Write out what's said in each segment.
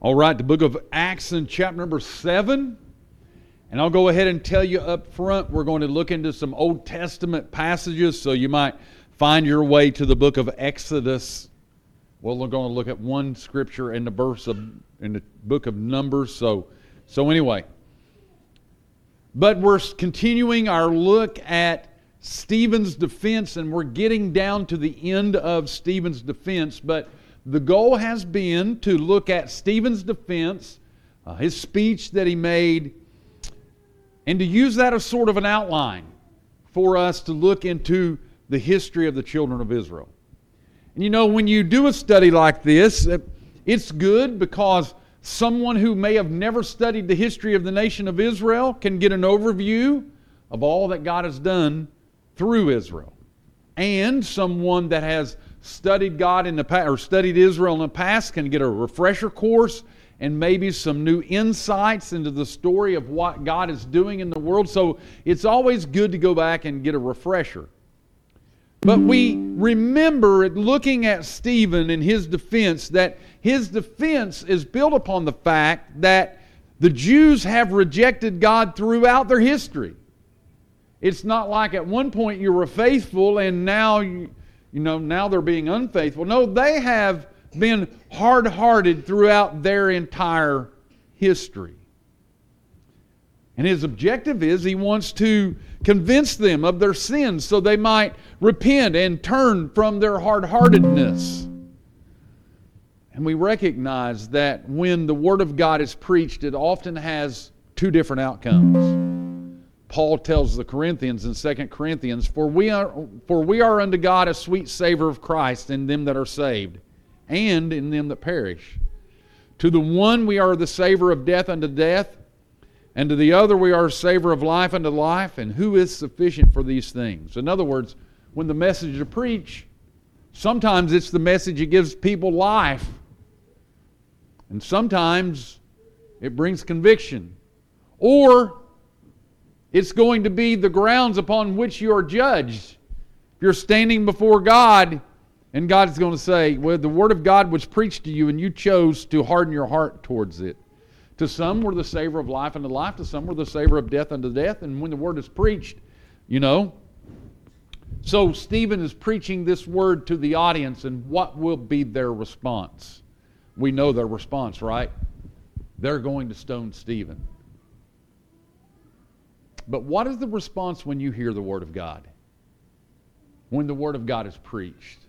All right, the book of Acts in chapter number 7. And I'll go ahead and tell you up front, we're going to look into some Old Testament passages, so you might find your way to the book of Exodus. Well, we're going to look at one scripture in the verse of in the book of Numbers. So, so anyway. But we're continuing our look at Stephen's defense, and we're getting down to the end of Stephen's defense. But the goal has been to look at Stephen's defense, uh, his speech that he made, and to use that as sort of an outline for us to look into the history of the children of Israel. And you know, when you do a study like this, uh, it's good because someone who may have never studied the history of the nation of Israel can get an overview of all that God has done through Israel. And someone that has studied God in the past or studied Israel in the past can get a refresher course and maybe some new insights into the story of what God is doing in the world. So it's always good to go back and get a refresher. But we remember looking at Stephen and his defense that his defense is built upon the fact that the Jews have rejected God throughout their history. It's not like at one point you were faithful and now you, you know, now they're being unfaithful. No, they have been hard hearted throughout their entire history. And his objective is he wants to convince them of their sins so they might repent and turn from their hard heartedness. And we recognize that when the Word of God is preached, it often has two different outcomes. Paul tells the Corinthians in 2 Corinthians, for we, are, for we are unto God a sweet savor of Christ in them that are saved, and in them that perish. To the one we are the savor of death unto death, and to the other we are a savor of life unto life, and who is sufficient for these things? In other words, when the message is preached, sometimes it's the message that gives people life, and sometimes it brings conviction. Or it's going to be the grounds upon which you are judged. If you're standing before God, and God is going to say, Well, the Word of God was preached to you, and you chose to harden your heart towards it. To some were the savor of life unto life, to some were the savor of death unto death. And when the Word is preached, you know. So Stephen is preaching this Word to the audience, and what will be their response? We know their response, right? They're going to stone Stephen. But what is the response when you hear the Word of God? When the Word of God is preached?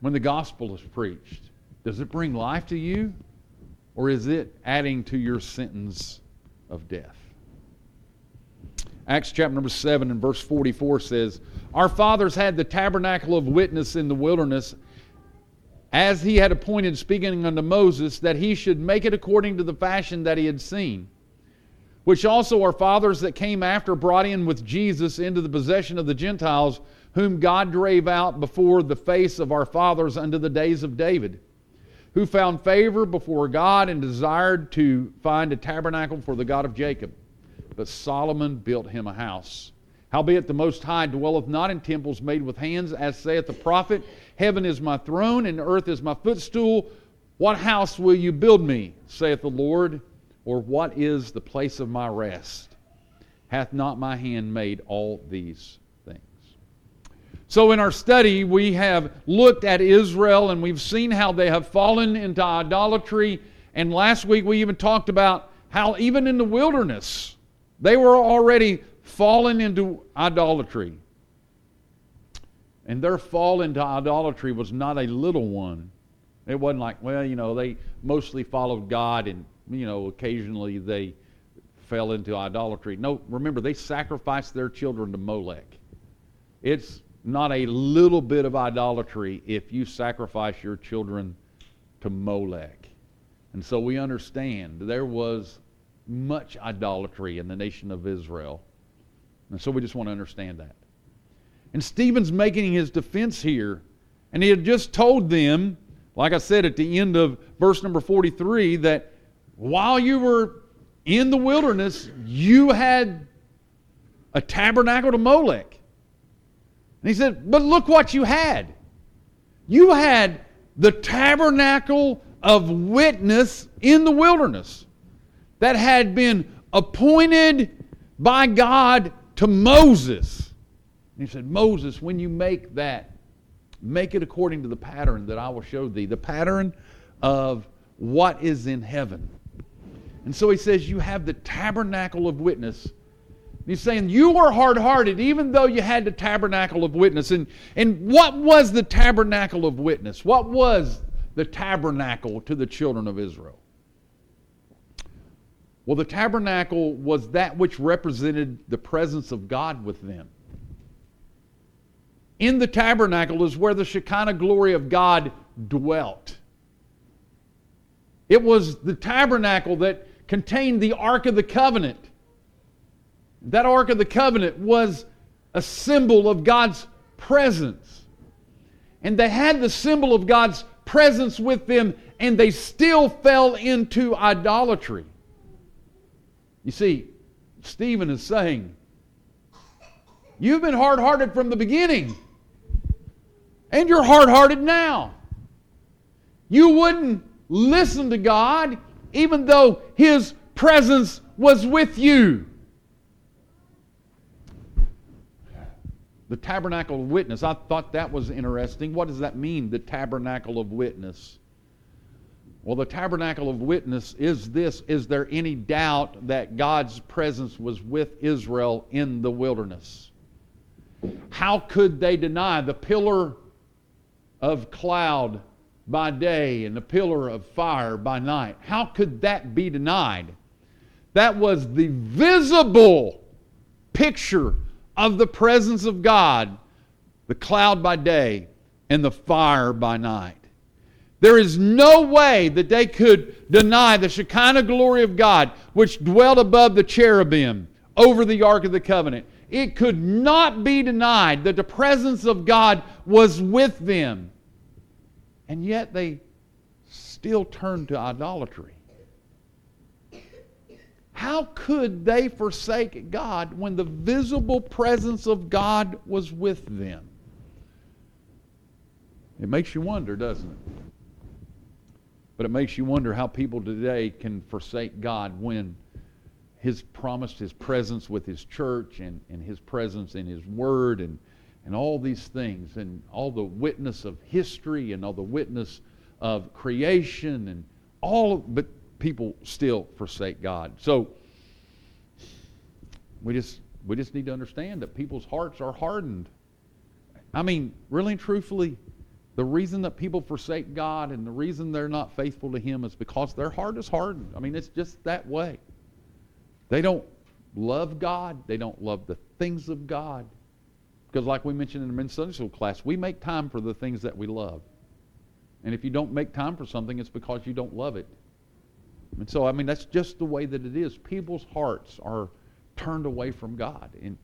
When the gospel is preached? Does it bring life to you? Or is it adding to your sentence of death? Acts chapter number 7 and verse 44 says, Our fathers had the tabernacle of witness in the wilderness, as he had appointed, speaking unto Moses, that he should make it according to the fashion that he had seen which also our fathers that came after brought in with Jesus into the possession of the Gentiles, whom God drave out before the face of our fathers unto the days of David, who found favor before God and desired to find a tabernacle for the God of Jacob. But Solomon built him a house. Howbeit the Most High dwelleth not in temples made with hands, as saith the prophet, Heaven is my throne, and earth is my footstool. What house will you build me, saith the Lord? Or what is the place of my rest? Hath not my hand made all these things? So, in our study, we have looked at Israel and we've seen how they have fallen into idolatry. And last week, we even talked about how, even in the wilderness, they were already fallen into idolatry. And their fall into idolatry was not a little one. It wasn't like, well, you know, they mostly followed God and you know, occasionally they fell into idolatry. No, remember, they sacrificed their children to Molech. It's not a little bit of idolatry if you sacrifice your children to Molech. And so we understand there was much idolatry in the nation of Israel. And so we just want to understand that. And Stephen's making his defense here. And he had just told them, like I said at the end of verse number 43, that while you were in the wilderness, you had a tabernacle to Molech. And he said, But look what you had. You had the tabernacle of witness in the wilderness that had been appointed by God to Moses. And he said, Moses, when you make that, make it according to the pattern that I will show thee, the pattern of what is in heaven. And so he says, You have the tabernacle of witness. He's saying you were hard hearted even though you had the tabernacle of witness. And, and what was the tabernacle of witness? What was the tabernacle to the children of Israel? Well, the tabernacle was that which represented the presence of God with them. In the tabernacle is where the Shekinah glory of God dwelt. It was the tabernacle that contained the Ark of the Covenant. That Ark of the Covenant was a symbol of God's presence. And they had the symbol of God's presence with them, and they still fell into idolatry. You see, Stephen is saying, You've been hard hearted from the beginning, and you're hard hearted now. You wouldn't listen to God even though His presence was with you. The tabernacle of witness. I thought that was interesting. What does that mean, the tabernacle of witness? Well, the tabernacle of witness is this Is there any doubt that God's presence was with Israel in the wilderness? How could they deny the pillar of cloud by day and the pillar of fire by night? How could that be denied? That was the visible picture of the presence of God the cloud by day and the fire by night. There is no way that they could deny the Shekinah glory of God, which dwelt above the cherubim over the Ark of the Covenant. It could not be denied that the presence of God was with them. And yet they still turned to idolatry. How could they forsake God when the visible presence of God was with them? It makes you wonder, doesn't it? But it makes you wonder how people today can forsake God when His promised His presence with His church and, and His presence in His Word and, and all these things and all the witness of history and all the witness of creation and all, of, but people still forsake God. So we just we just need to understand that people's hearts are hardened. I mean, really and truthfully, the reason that people forsake God and the reason they're not faithful to Him is because their heart is hardened. I mean, it's just that way. They don't love God. They don't love the things of God. Because, like we mentioned in the men's Sunday school class, we make time for the things that we love. And if you don't make time for something, it's because you don't love it. And so, I mean, that's just the way that it is. People's hearts are turned away from God. And,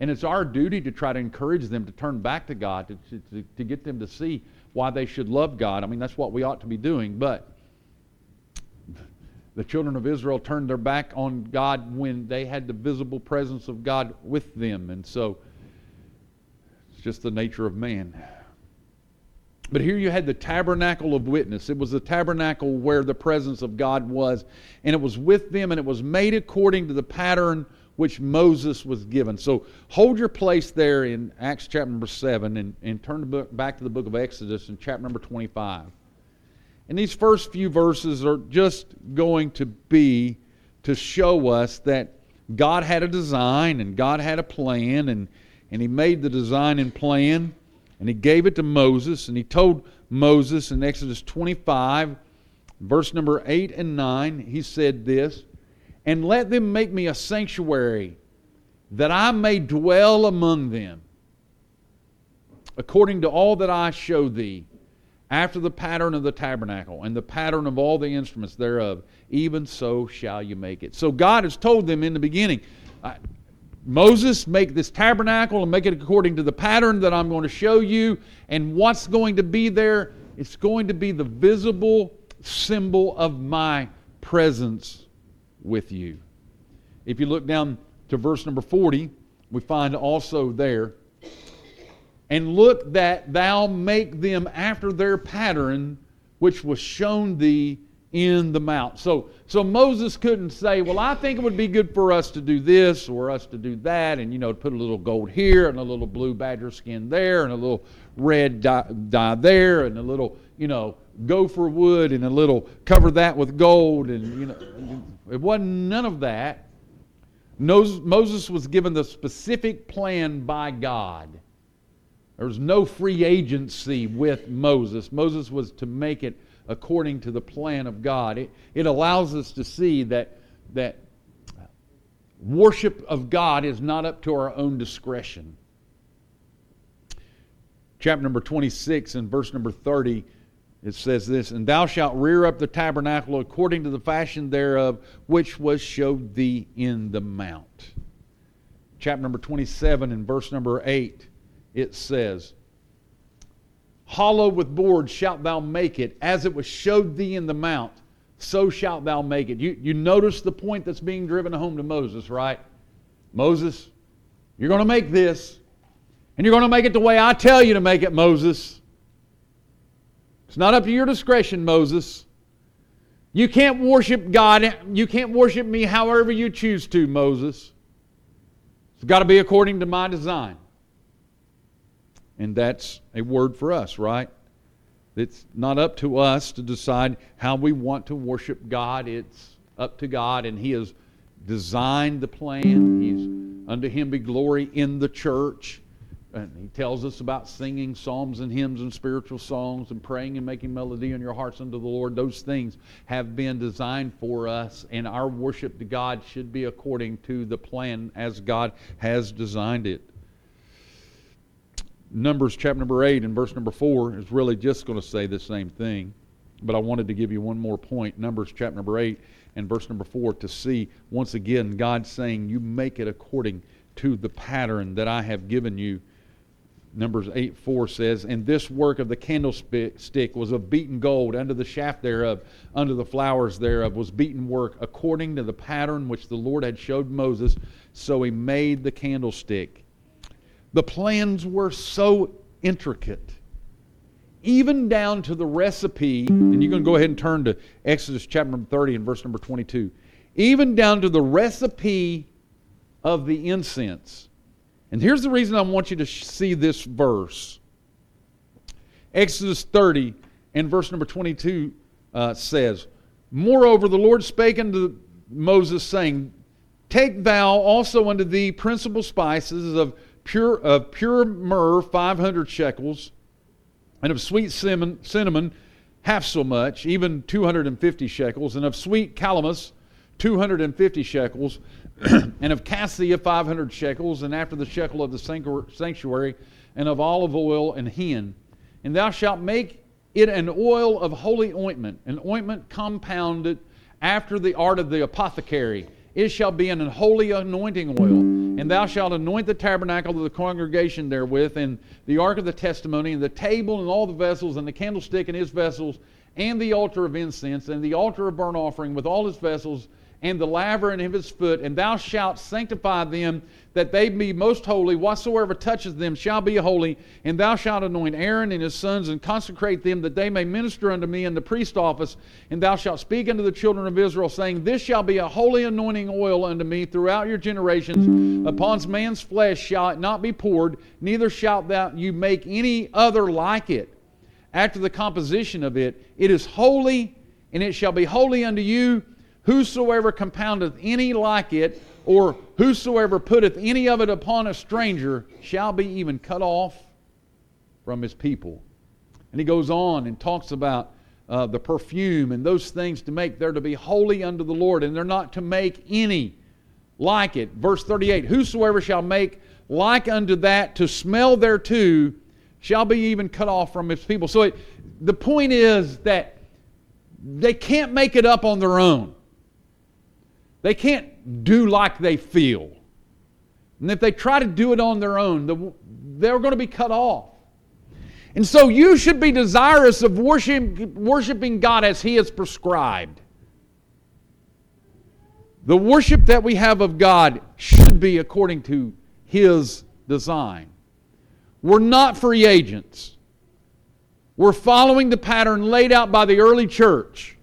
and it's our duty to try to encourage them to turn back to God, to, to, to get them to see why they should love God. I mean, that's what we ought to be doing. But the children of Israel turned their back on God when they had the visible presence of God with them. And so just the nature of man. But here you had the tabernacle of witness. It was the tabernacle where the presence of God was, and it was with them, and it was made according to the pattern which Moses was given. So hold your place there in Acts chapter number 7 and, and turn the book, back to the book of Exodus in chapter number 25. And these first few verses are just going to be to show us that God had a design and God had a plan, and, and He made the design and plan, and He gave it to Moses, and He told Moses in Exodus 25, verse number 8 and 9, He said this and let them make me a sanctuary that I may dwell among them, according to all that I show thee, after the pattern of the tabernacle and the pattern of all the instruments thereof, even so shall you make it. So God has told them in the beginning, Moses, make this tabernacle and make it according to the pattern that I'm going to show you. And what's going to be there? It's going to be the visible symbol of my presence with you. If you look down to verse number 40, we find also there, and look that thou make them after their pattern which was shown thee in the mount. So, so Moses couldn't say, Well, I think it would be good for us to do this or us to do that, and you know, put a little gold here and a little blue badger skin there and a little red dye, dye there and a little, you know, gopher wood and a little cover that with gold and you know it wasn't none of that. Moses was given the specific plan by God. There was no free agency with Moses. Moses was to make it according to the plan of God. It, it allows us to see that, that worship of God is not up to our own discretion. Chapter number 26 and verse number 30, it says this And thou shalt rear up the tabernacle according to the fashion thereof, which was showed thee in the mount. Chapter number 27 and verse number 8, it says, Hollow with boards shalt thou make it, as it was showed thee in the mount, so shalt thou make it. You, you notice the point that's being driven home to Moses, right? Moses, you're going to make this, and you're going to make it the way I tell you to make it, Moses. It's not up to your discretion, Moses. You can't worship God. You can't worship me however you choose to, Moses. It's got to be according to my design. And that's a word for us, right? It's not up to us to decide how we want to worship God. It's up to God, and He has designed the plan. He's unto Him be glory in the church. And he tells us about singing psalms and hymns and spiritual songs and praying and making melody in your hearts unto the Lord. Those things have been designed for us, and our worship to God should be according to the plan as God has designed it. Numbers chapter number 8 and verse number 4 is really just going to say the same thing. But I wanted to give you one more point. Numbers chapter number 8 and verse number 4 to see once again God saying, You make it according to the pattern that I have given you. Numbers 8 4 says, And this work of the candlestick was of beaten gold, under the shaft thereof, under the flowers thereof was beaten work, according to the pattern which the Lord had showed Moses. So he made the candlestick. The plans were so intricate, even down to the recipe. And you can go ahead and turn to Exodus chapter number 30 and verse number 22. Even down to the recipe of the incense. And here's the reason I want you to see this verse. Exodus 30 and verse number 22 uh, says, Moreover, the Lord spake unto Moses, saying, Take thou also unto thee principal spices of pure, of pure myrrh, 500 shekels, and of sweet cinnamon, cinnamon half so much, even 250 shekels, and of sweet calamus, 250 shekels, and of cassia, 500 shekels, and after the shekel of the sanctuary, and of olive oil and hin. And thou shalt make it an oil of holy ointment, an ointment compounded after the art of the apothecary. It shall be an holy anointing oil and thou shalt anoint the tabernacle of the congregation therewith, and the ark of the testimony, and the table, and all the vessels, and the candlestick and his vessels, and the altar of incense, and the altar of burnt offering with all his vessels, and the laver and of his foot, and thou shalt sanctify them that they be most holy. Whatsoever touches them shall be holy. And thou shalt anoint Aaron and his sons, and consecrate them that they may minister unto me in the priest office. And thou shalt speak unto the children of Israel, saying, This shall be a holy anointing oil unto me throughout your generations. Upon man's flesh shall it not be poured, neither shalt thou you make any other like it. After the composition of it, it is holy, and it shall be holy unto you Whosoever compoundeth any like it, or whosoever putteth any of it upon a stranger, shall be even cut off from his people. And he goes on and talks about uh, the perfume and those things to make. They're to be holy unto the Lord, and they're not to make any like it. Verse 38 Whosoever shall make like unto that to smell thereto shall be even cut off from his people. So it, the point is that they can't make it up on their own. They can't do like they feel. And if they try to do it on their own, they're going to be cut off. And so you should be desirous of worship, worshiping God as He has prescribed. The worship that we have of God should be according to His design. We're not free agents. We're following the pattern laid out by the early church.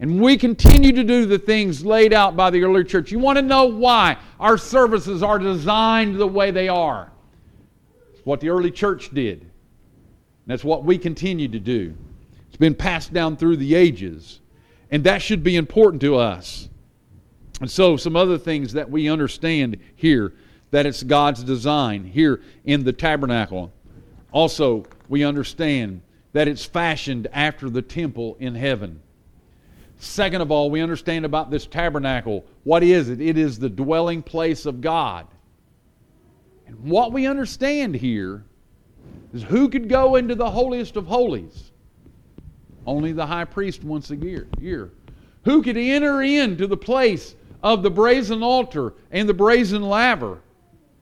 And we continue to do the things laid out by the early church. You want to know why our services are designed the way they are? It's what the early church did. And that's what we continue to do. It's been passed down through the ages. And that should be important to us. And so, some other things that we understand here that it's God's design here in the tabernacle. Also, we understand that it's fashioned after the temple in heaven. Second of all, we understand about this tabernacle. What is it? It is the dwelling place of God. And what we understand here is who could go into the holiest of holies? Only the high priest once a year. year. Who could enter into the place of the brazen altar and the brazen laver?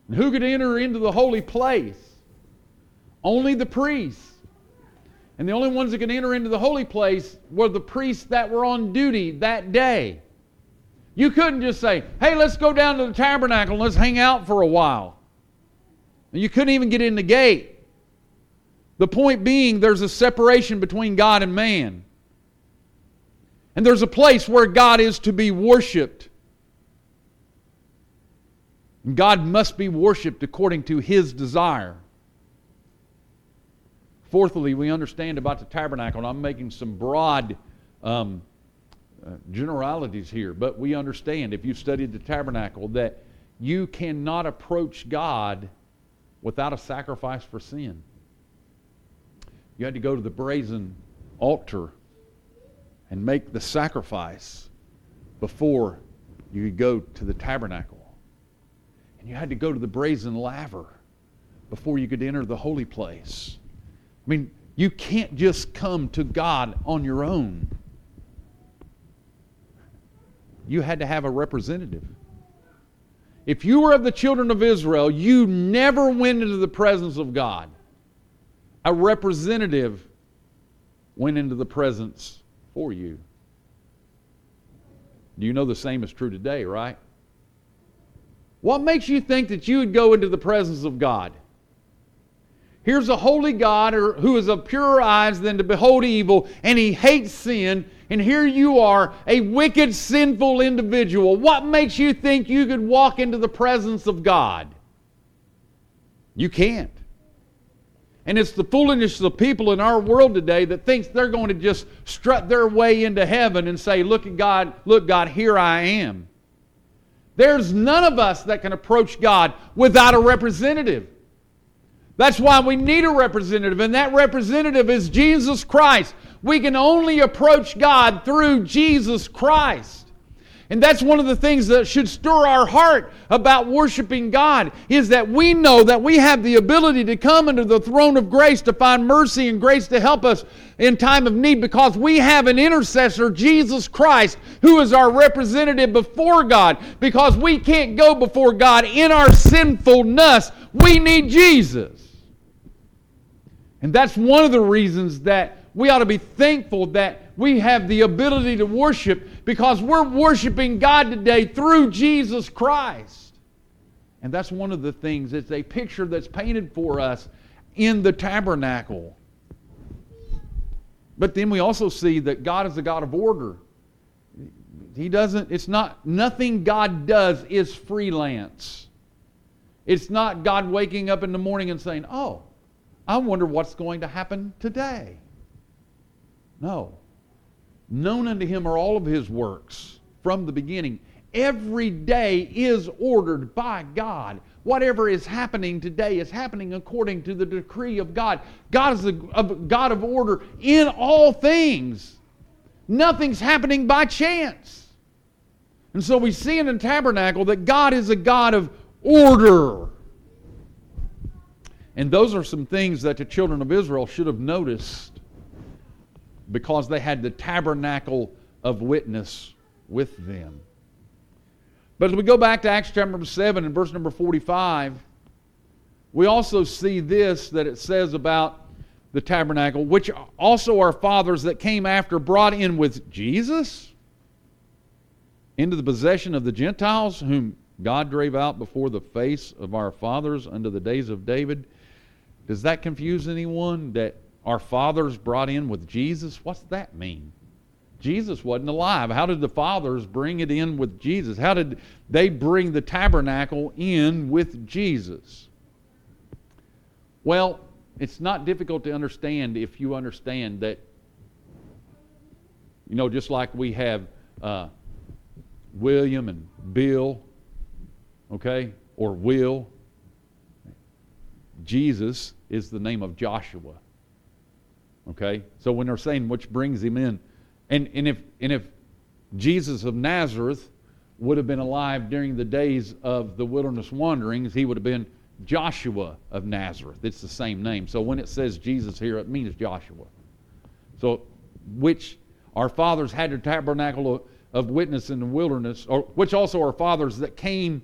And who could enter into the holy place? Only the priests. And the only ones that could enter into the holy place were the priests that were on duty that day. You couldn't just say, hey, let's go down to the tabernacle and let's hang out for a while. And you couldn't even get in the gate. The point being, there's a separation between God and man. And there's a place where God is to be worshiped. And God must be worshiped according to his desire. Fourthly, we understand about the tabernacle, and I'm making some broad um, uh, generalities here, but we understand if you've studied the tabernacle that you cannot approach God without a sacrifice for sin. You had to go to the brazen altar and make the sacrifice before you could go to the tabernacle. And you had to go to the brazen laver before you could enter the holy place. I mean, you can't just come to God on your own. You had to have a representative. If you were of the children of Israel, you never went into the presence of God. A representative went into the presence for you. Do you know the same is true today, right? What makes you think that you would go into the presence of God? Here's a holy God who is of purer eyes than to behold evil, and he hates sin. And here you are, a wicked, sinful individual. What makes you think you could walk into the presence of God? You can't. And it's the foolishness of people in our world today that thinks they're going to just strut their way into heaven and say, Look at God, look, God, here I am. There's none of us that can approach God without a representative. That's why we need a representative, and that representative is Jesus Christ. We can only approach God through Jesus Christ. And that's one of the things that should stir our heart about worshiping God is that we know that we have the ability to come into the throne of grace to find mercy and grace to help us in time of need because we have an intercessor, Jesus Christ, who is our representative before God. Because we can't go before God in our sinfulness, we need Jesus. And that's one of the reasons that we ought to be thankful that we have the ability to worship because we're worshiping God today through Jesus Christ. And that's one of the things, it's a picture that's painted for us in the tabernacle. But then we also see that God is a God of order. He doesn't, it's not, nothing God does is freelance. It's not God waking up in the morning and saying, oh, I wonder what's going to happen today. No. Known unto him are all of his works from the beginning. Every day is ordered by God. Whatever is happening today is happening according to the decree of God. God is a, God of order in all things. Nothing's happening by chance. And so we see in the tabernacle that God is a God of order. And those are some things that the children of Israel should have noticed because they had the tabernacle of witness with them. But as we go back to Acts chapter 7 and verse number 45, we also see this that it says about the tabernacle, which also our fathers that came after brought in with Jesus into the possession of the Gentiles, whom God drave out before the face of our fathers unto the days of David does that confuse anyone that our fathers brought in with Jesus? What's that mean? Jesus wasn't alive. How did the fathers bring it in with Jesus? How did they bring the tabernacle in with Jesus? Well, it's not difficult to understand if you understand that, you know, just like we have uh, William and Bill, okay, or Will, Jesus is the name of Joshua. Okay? So when they're saying which brings him in, and, and, if, and if Jesus of Nazareth would have been alive during the days of the wilderness wanderings, he would have been Joshua of Nazareth. It's the same name. So when it says Jesus here, it means Joshua. So, which our fathers had the tabernacle of, of witness in the wilderness, or which also our fathers that came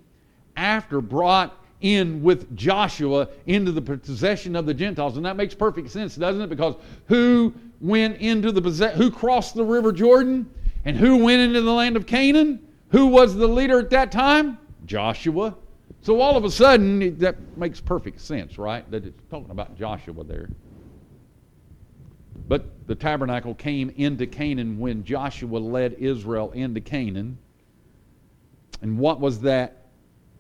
after brought in with Joshua into the possession of the Gentiles. And that makes perfect sense, doesn't it? Because who went into the possession, who crossed the river Jordan, and who went into the land of Canaan? Who was the leader at that time? Joshua. So all of a sudden, that makes perfect sense, right? That it's talking about Joshua there. But the tabernacle came into Canaan when Joshua led Israel into Canaan. And what was that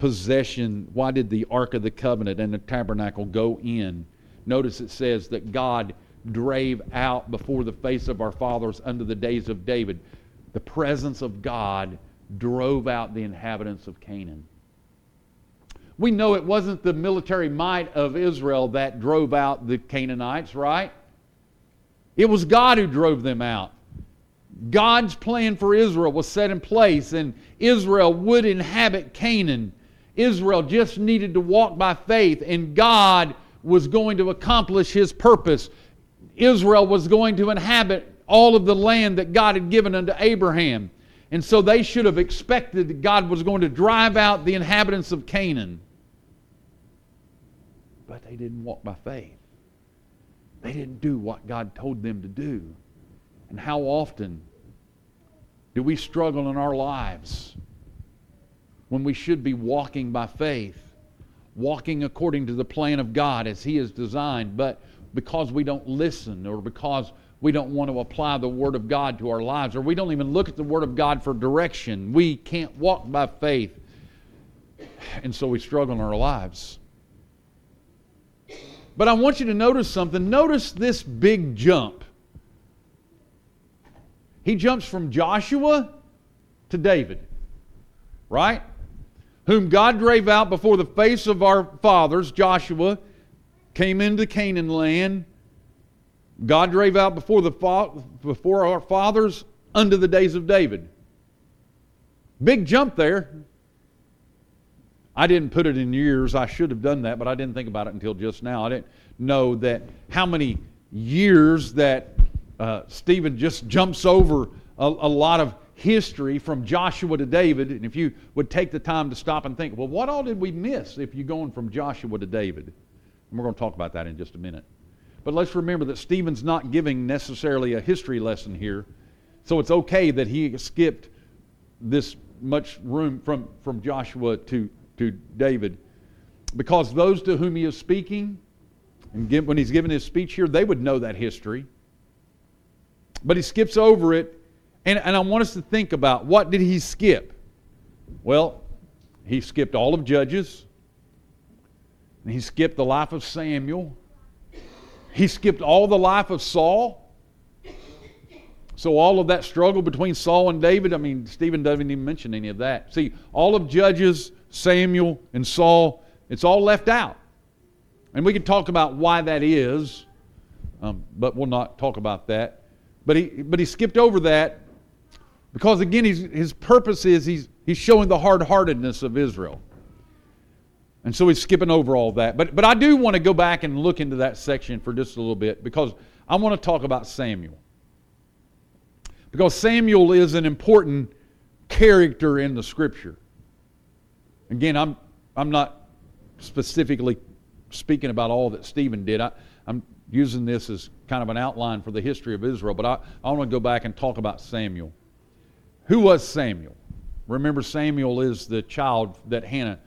possession, why did the Ark of the Covenant and the tabernacle go in? Notice it says that God drave out before the face of our fathers under the days of David. The presence of God drove out the inhabitants of Canaan. We know it wasn't the military might of Israel that drove out the Canaanites, right? It was God who drove them out. God's plan for Israel was set in place, and Israel would inhabit Canaan Israel just needed to walk by faith, and God was going to accomplish his purpose. Israel was going to inhabit all of the land that God had given unto Abraham. And so they should have expected that God was going to drive out the inhabitants of Canaan. But they didn't walk by faith. They didn't do what God told them to do. And how often do we struggle in our lives when we should be walking by faith, walking according to the plan of God as He has designed, but because we don't listen or because we don't want to apply the Word of God to our lives, or we don't even look at the Word of God for direction. We can't walk by faith. And so we struggle in our lives. But I want you to notice something. Notice this big jump. He jumps from Joshua to David, right? Whom God drave out before the face of our fathers, Joshua, came into Canaan land. God drave out before, the before our fathers under the days of David. Big jump there. I didn't put it in years. I should have done that, but I didn't think about it until just now. I didn't know that how many years that uh, Stephen just jumps over a, a lot of history from Joshua to David, and if you would take the time to stop and think, well, what all did we miss if you're going from Joshua to David? And we're going to talk about that in just a minute. But let's remember that Stephen's not giving necessarily a history lesson here, so it's okay that he skipped this much room from, from Joshua to, to David, because those to whom he is speaking, and give, when he's giving his speech here, they would know that history. But he skips over it and, and I want us to think about what did he skip? Well, he skipped all of Judges. He skipped the life of Samuel. He skipped all the life of Saul. So, all of that struggle between Saul and David, I mean, Stephen doesn't even mention any of that. See, all of Judges, Samuel, and Saul, it's all left out. And we can talk about why that is, um, but we'll not talk about that. But he, but he skipped over that because again, his purpose is he's, he's showing the hard heartedness of Israel. And so he's skipping over all that. But, but I do want to go back and look into that section for just a little bit because I want to talk about Samuel. Because Samuel is an important character in the scripture. Again, I'm, I'm not specifically speaking about all that Stephen did. I, I'm using this as kind of an outline for the history of Israel, but I, I want to go back and talk about Samuel. Who was Samuel? Remember, Samuel is the child that Hannah,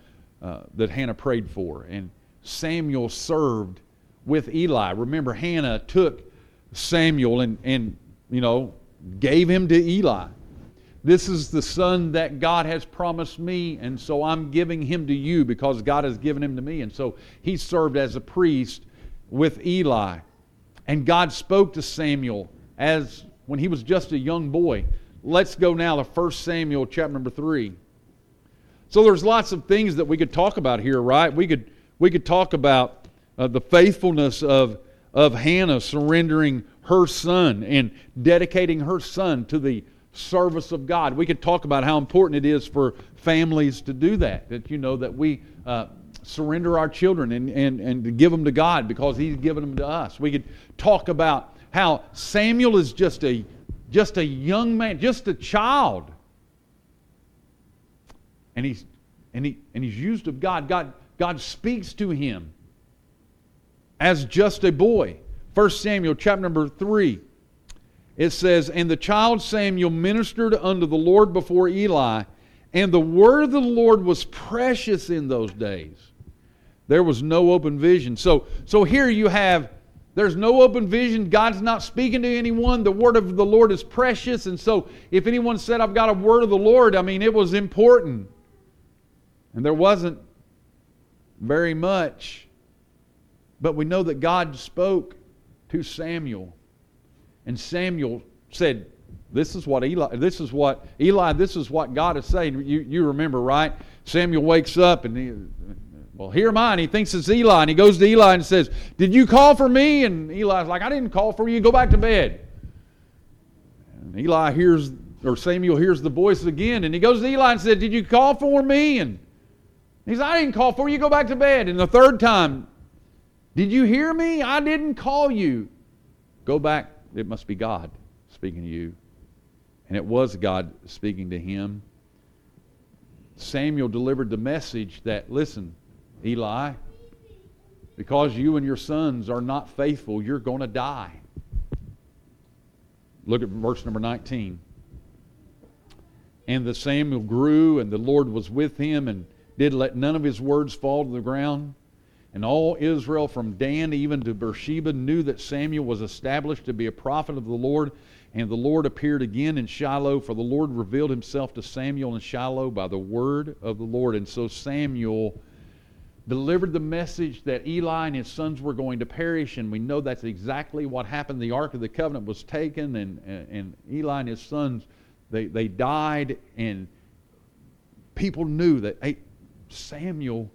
uh, that Hannah prayed for. And Samuel served with Eli. Remember, Hannah took Samuel and, and you know, gave him to Eli. This is the son that God has promised me, and so I'm giving him to you because God has given him to me. And so he served as a priest with Eli. And God spoke to Samuel as when he was just a young boy. Let's go now to 1 Samuel chapter number 3. So there's lots of things that we could talk about here, right? We could we could talk about uh, the faithfulness of of Hannah surrendering her son and dedicating her son to the service of God. We could talk about how important it is for families to do that. That you know that we uh, surrender our children and, and, and give them to God because He's given them to us. We could talk about how Samuel is just a just a young man, just a child. And he's and he and he's used of God. God God speaks to him as just a boy. 1 Samuel chapter number 3 it says, And the child Samuel ministered unto the Lord before Eli, and the word of the Lord was precious in those days. There was no open vision. So, so here you have, there's no open vision. God's not speaking to anyone. The word of the Lord is precious. And so if anyone said, I've got a word of the Lord, I mean, it was important. And there wasn't very much. But we know that God spoke to Samuel. And Samuel said, This is what Eli, this is what, Eli, this is what God is saying. You, you remember, right? Samuel wakes up and he, well, here am I. And he thinks it's Eli. And he goes to Eli and says, Did you call for me? And Eli's like, I didn't call for you. Go back to bed. And Eli hears, or Samuel hears the voice again. And he goes to Eli and said, Did you call for me? And he says, I didn't call for you. Go back to bed. And the third time, Did you hear me? I didn't call you. Go back it must be God speaking to you. And it was God speaking to him. Samuel delivered the message that, listen, Eli, because you and your sons are not faithful, you're going to die. Look at verse number 19. And the Samuel grew, and the Lord was with him, and did let none of his words fall to the ground. And all Israel from Dan even to Beersheba knew that Samuel was established to be a prophet of the Lord. And the Lord appeared again in Shiloh, for the Lord revealed himself to Samuel in Shiloh by the word of the Lord. And so Samuel delivered the message that Eli and his sons were going to perish, and we know that's exactly what happened. The Ark of the Covenant was taken, and, and Eli and his sons, they, they died, and people knew that hey, Samuel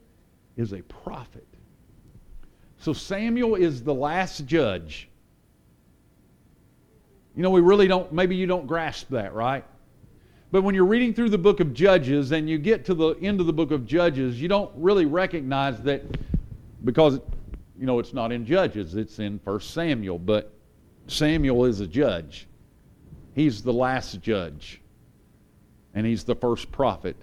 is a prophet. So Samuel is the last judge. You know, we really don't, maybe you don't grasp that, right? But when you're reading through the book of Judges and you get to the end of the book of Judges, you don't really recognize that because, you know, it's not in Judges, it's in 1 Samuel. But Samuel is a judge, he's the last judge, and he's the first prophet.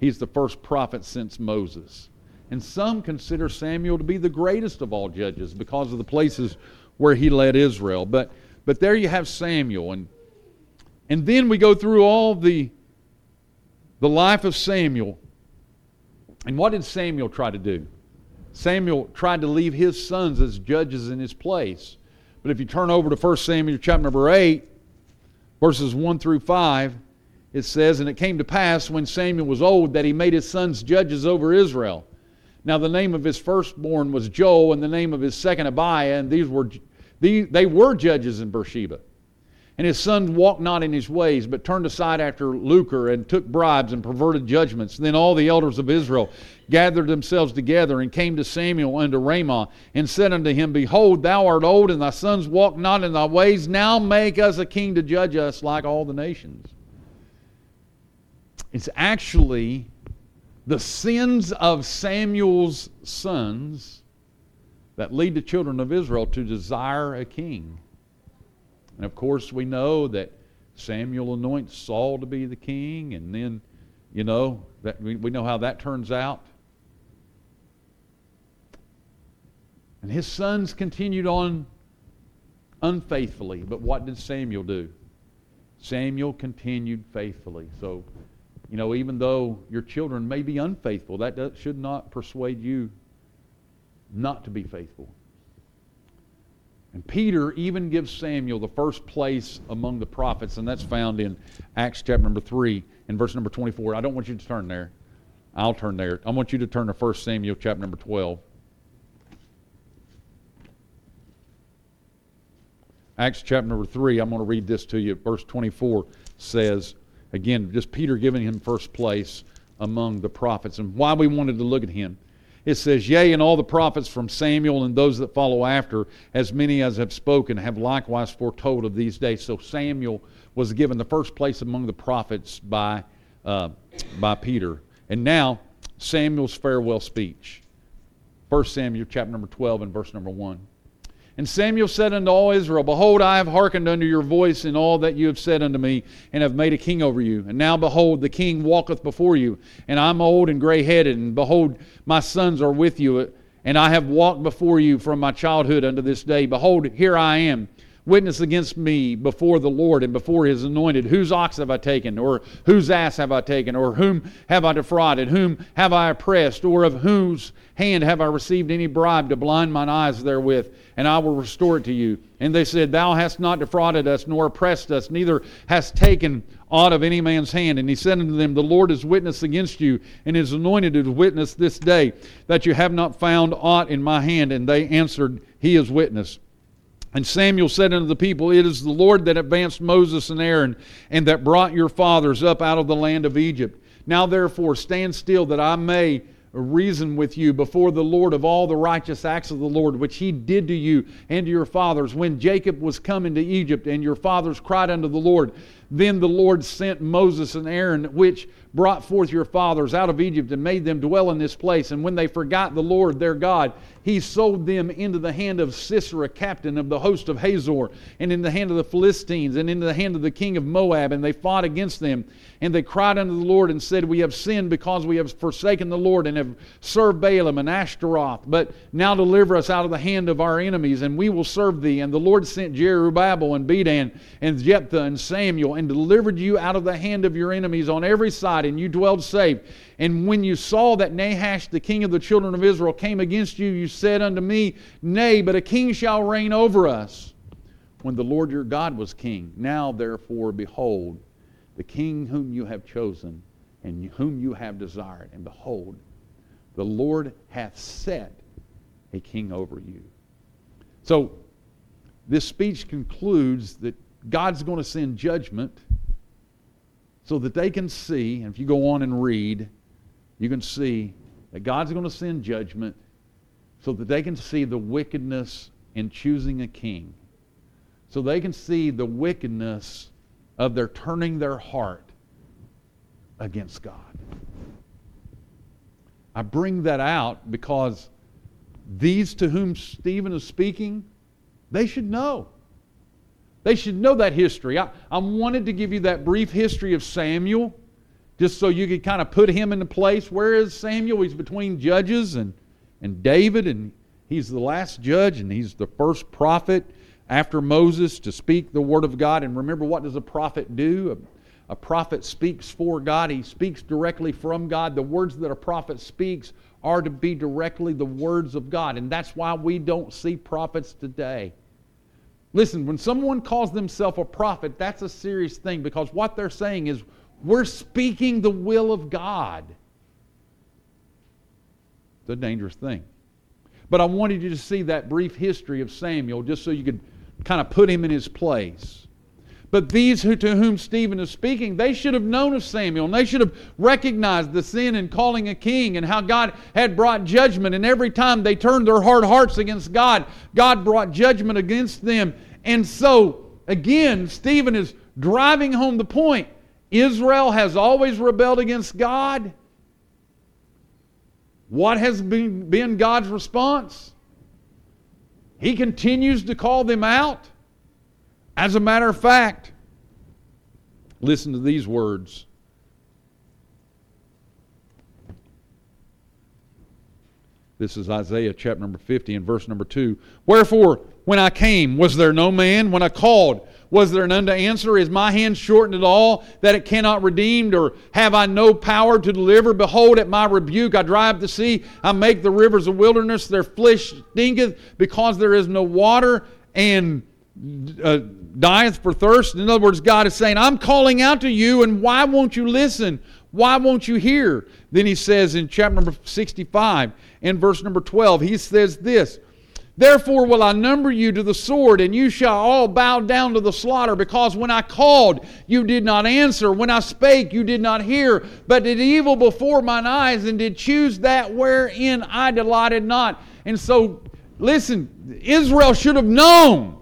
He's the first prophet since Moses. And some consider Samuel to be the greatest of all judges because of the places where he led Israel. But, but there you have Samuel. And, and then we go through all the, the life of Samuel. And what did Samuel try to do? Samuel tried to leave his sons as judges in his place. But if you turn over to 1 Samuel chapter number 8, verses 1 through 5, it says, And it came to pass when Samuel was old that he made his sons judges over Israel. Now the name of his firstborn was Joel, and the name of his second Abiah, and these were these, they were judges in Beersheba. And his sons walked not in his ways, but turned aside after lucre, and took bribes and perverted judgments. Then all the elders of Israel gathered themselves together, and came to Samuel unto Ramah, and said unto him, Behold, thou art old, and thy sons walk not in thy ways. Now make us a king to judge us like all the nations. It's actually the sins of Samuel's sons that lead the children of Israel to desire a king. And of course, we know that Samuel anoints Saul to be the king, and then, you know, that we, we know how that turns out. And his sons continued on unfaithfully. But what did Samuel do? Samuel continued faithfully. So you know, even though your children may be unfaithful, that does, should not persuade you not to be faithful. And Peter even gives Samuel the first place among the prophets, and that's found in Acts chapter number 3 and verse number 24. I don't want you to turn there. I'll turn there. I want you to turn to 1 Samuel chapter number 12. Acts chapter number 3, I'm going to read this to you. Verse 24 says, again, just Peter giving him first place among the prophets, and why we wanted to look at him. It says, Yea, and all the prophets from Samuel and those that follow after, as many as have spoken, have likewise foretold of these days. So Samuel was given the first place among the prophets by, uh, by Peter. And now, Samuel's farewell speech. 1 Samuel chapter number 12 and verse number 1. And Samuel said unto all Israel, Behold, I have hearkened unto your voice in all that you have said unto me, and have made a king over you. And now, behold, the king walketh before you, and I am old and gray headed, and behold, my sons are with you, and I have walked before you from my childhood unto this day. Behold, here I am witness against me before the Lord and before his anointed. Whose ox have I taken? Or whose ass have I taken? Or whom have I defrauded? Whom have I oppressed? Or of whose hand have I received any bribe to blind mine eyes therewith? And I will restore it to you. And they said, Thou hast not defrauded us, nor oppressed us, neither hast taken aught of any man's hand. And he said unto them, The Lord is witness against you, and his anointed is witness this day, that you have not found aught in my hand. And they answered, He is witness. And Samuel said unto the people, It is the Lord that advanced Moses and Aaron, and that brought your fathers up out of the land of Egypt. Now therefore stand still, that I may reason with you before the Lord of all the righteous acts of the Lord, which he did to you and to your fathers, when Jacob was come into Egypt, and your fathers cried unto the Lord. Then the Lord sent Moses and Aaron, which brought forth your fathers out of Egypt and made them dwell in this place. And when they forgot the Lord their God, he sold them into the hand of Sisera, captain of the host of Hazor, and in the hand of the Philistines, and into the hand of the king of Moab. And they fought against them. And they cried unto the Lord and said, We have sinned because we have forsaken the Lord and have served Baalim and Ashtaroth. But now deliver us out of the hand of our enemies, and we will serve thee. And the Lord sent Jerubbaal and Bedan and Jephthah and Samuel, and delivered you out of the hand of your enemies on every side, and you dwelled safe. And when you saw that Nahash, the king of the children of Israel, came against you, you said unto me, Nay, but a king shall reign over us. When the Lord your God was king. Now, therefore, behold, the king whom you have chosen, and whom you have desired. And behold, the Lord hath set a king over you. So, this speech concludes that God's going to send judgment so that they can see, and if you go on and read, you can see that God's going to send judgment so that they can see the wickedness in choosing a king. So they can see the wickedness of their turning their heart against God. I bring that out because these to whom Stephen is speaking, they should know. They should know that history. I, I wanted to give you that brief history of Samuel just so you could kind of put him into place. Where is Samuel? He's between judges and, and David, and he's the last judge, and he's the first prophet after Moses to speak the word of God. And remember, what does a prophet do? A, a prophet speaks for God, he speaks directly from God. The words that a prophet speaks are to be directly the words of God. And that's why we don't see prophets today. Listen, when someone calls themselves a prophet, that's a serious thing because what they're saying is, we're speaking the will of God. It's a dangerous thing. But I wanted you to see that brief history of Samuel just so you could kind of put him in his place. But these who, to whom Stephen is speaking, they should have known of Samuel, and they should have recognized the sin in calling a king and how God had brought judgment. And every time they turned their hard hearts against God, God brought judgment against them. And so, again, Stephen is driving home the point Israel has always rebelled against God. What has been, been God's response? He continues to call them out. As a matter of fact, listen to these words. This is Isaiah chapter number 50 and verse number 2. Wherefore, when I came, was there no man? When I called, was there none to answer? Is my hand shortened at all that it cannot redeem? Or have I no power to deliver? Behold, at my rebuke I drive the sea. I make the rivers a wilderness. Their flesh stinketh because there is no water and uh, dieth for thirst. In other words, God is saying, I'm calling out to you, and why won't you listen? Why won't you hear? Then he says in chapter number 65, in verse number 12, he says this Therefore will I number you to the sword, and you shall all bow down to the slaughter, because when I called, you did not answer. When I spake, you did not hear, but did evil before mine eyes, and did choose that wherein I delighted not. And so, listen, Israel should have known.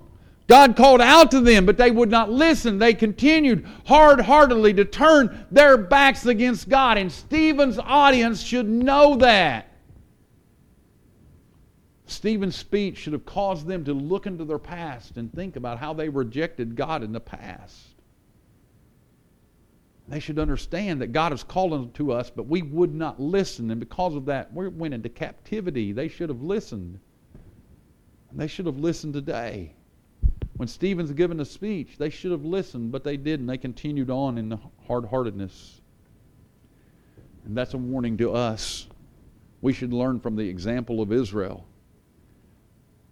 God called out to them, but they would not listen. They continued hard heartedly to turn their backs against God. And Stephen's audience should know that. Stephen's speech should have caused them to look into their past and think about how they rejected God in the past. They should understand that God is calling to us, but we would not listen. And because of that, we went into captivity. They should have listened. And they should have listened today. When Stephen's given a speech, they should have listened, but they didn't. They continued on in hard heartedness. And that's a warning to us. We should learn from the example of Israel.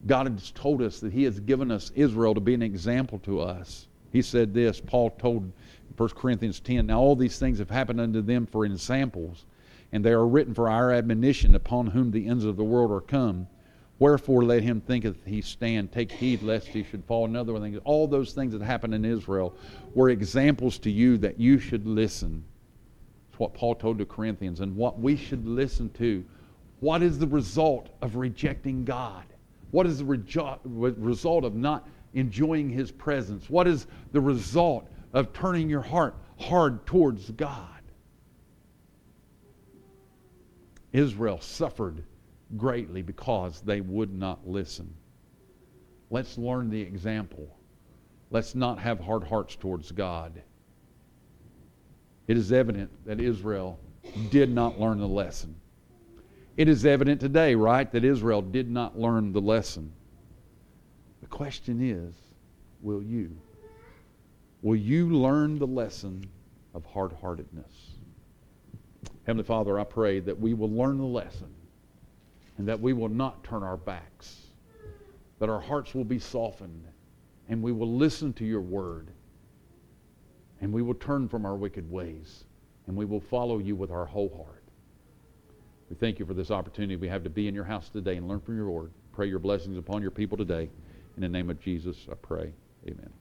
God has told us that He has given us Israel to be an example to us. He said this, Paul told 1 Corinthians 10, Now all these things have happened unto them for examples, and they are written for our admonition, upon whom the ends of the world are come. Wherefore let him thinketh he stand, take heed lest he should fall. Another thing, all those things that happened in Israel were examples to you that you should listen. It's what Paul told the Corinthians, and what we should listen to. What is the result of rejecting God? What is the rejo- result of not enjoying his presence? What is the result of turning your heart hard towards God? Israel suffered greatly because they would not listen. Let's learn the example. Let's not have hard hearts towards God. It is evident that Israel did not learn the lesson. It is evident today, right, that Israel did not learn the lesson. The question is will you? Will you learn the lesson of hard heartedness? Heavenly Father, I pray that we will learn the lesson and that we will not turn our backs, that our hearts will be softened, and we will listen to your word, and we will turn from our wicked ways, and we will follow you with our whole heart. We thank you for this opportunity we have to be in your house today and learn from your word. Pray your blessings upon your people today. In the name of Jesus, I pray. Amen.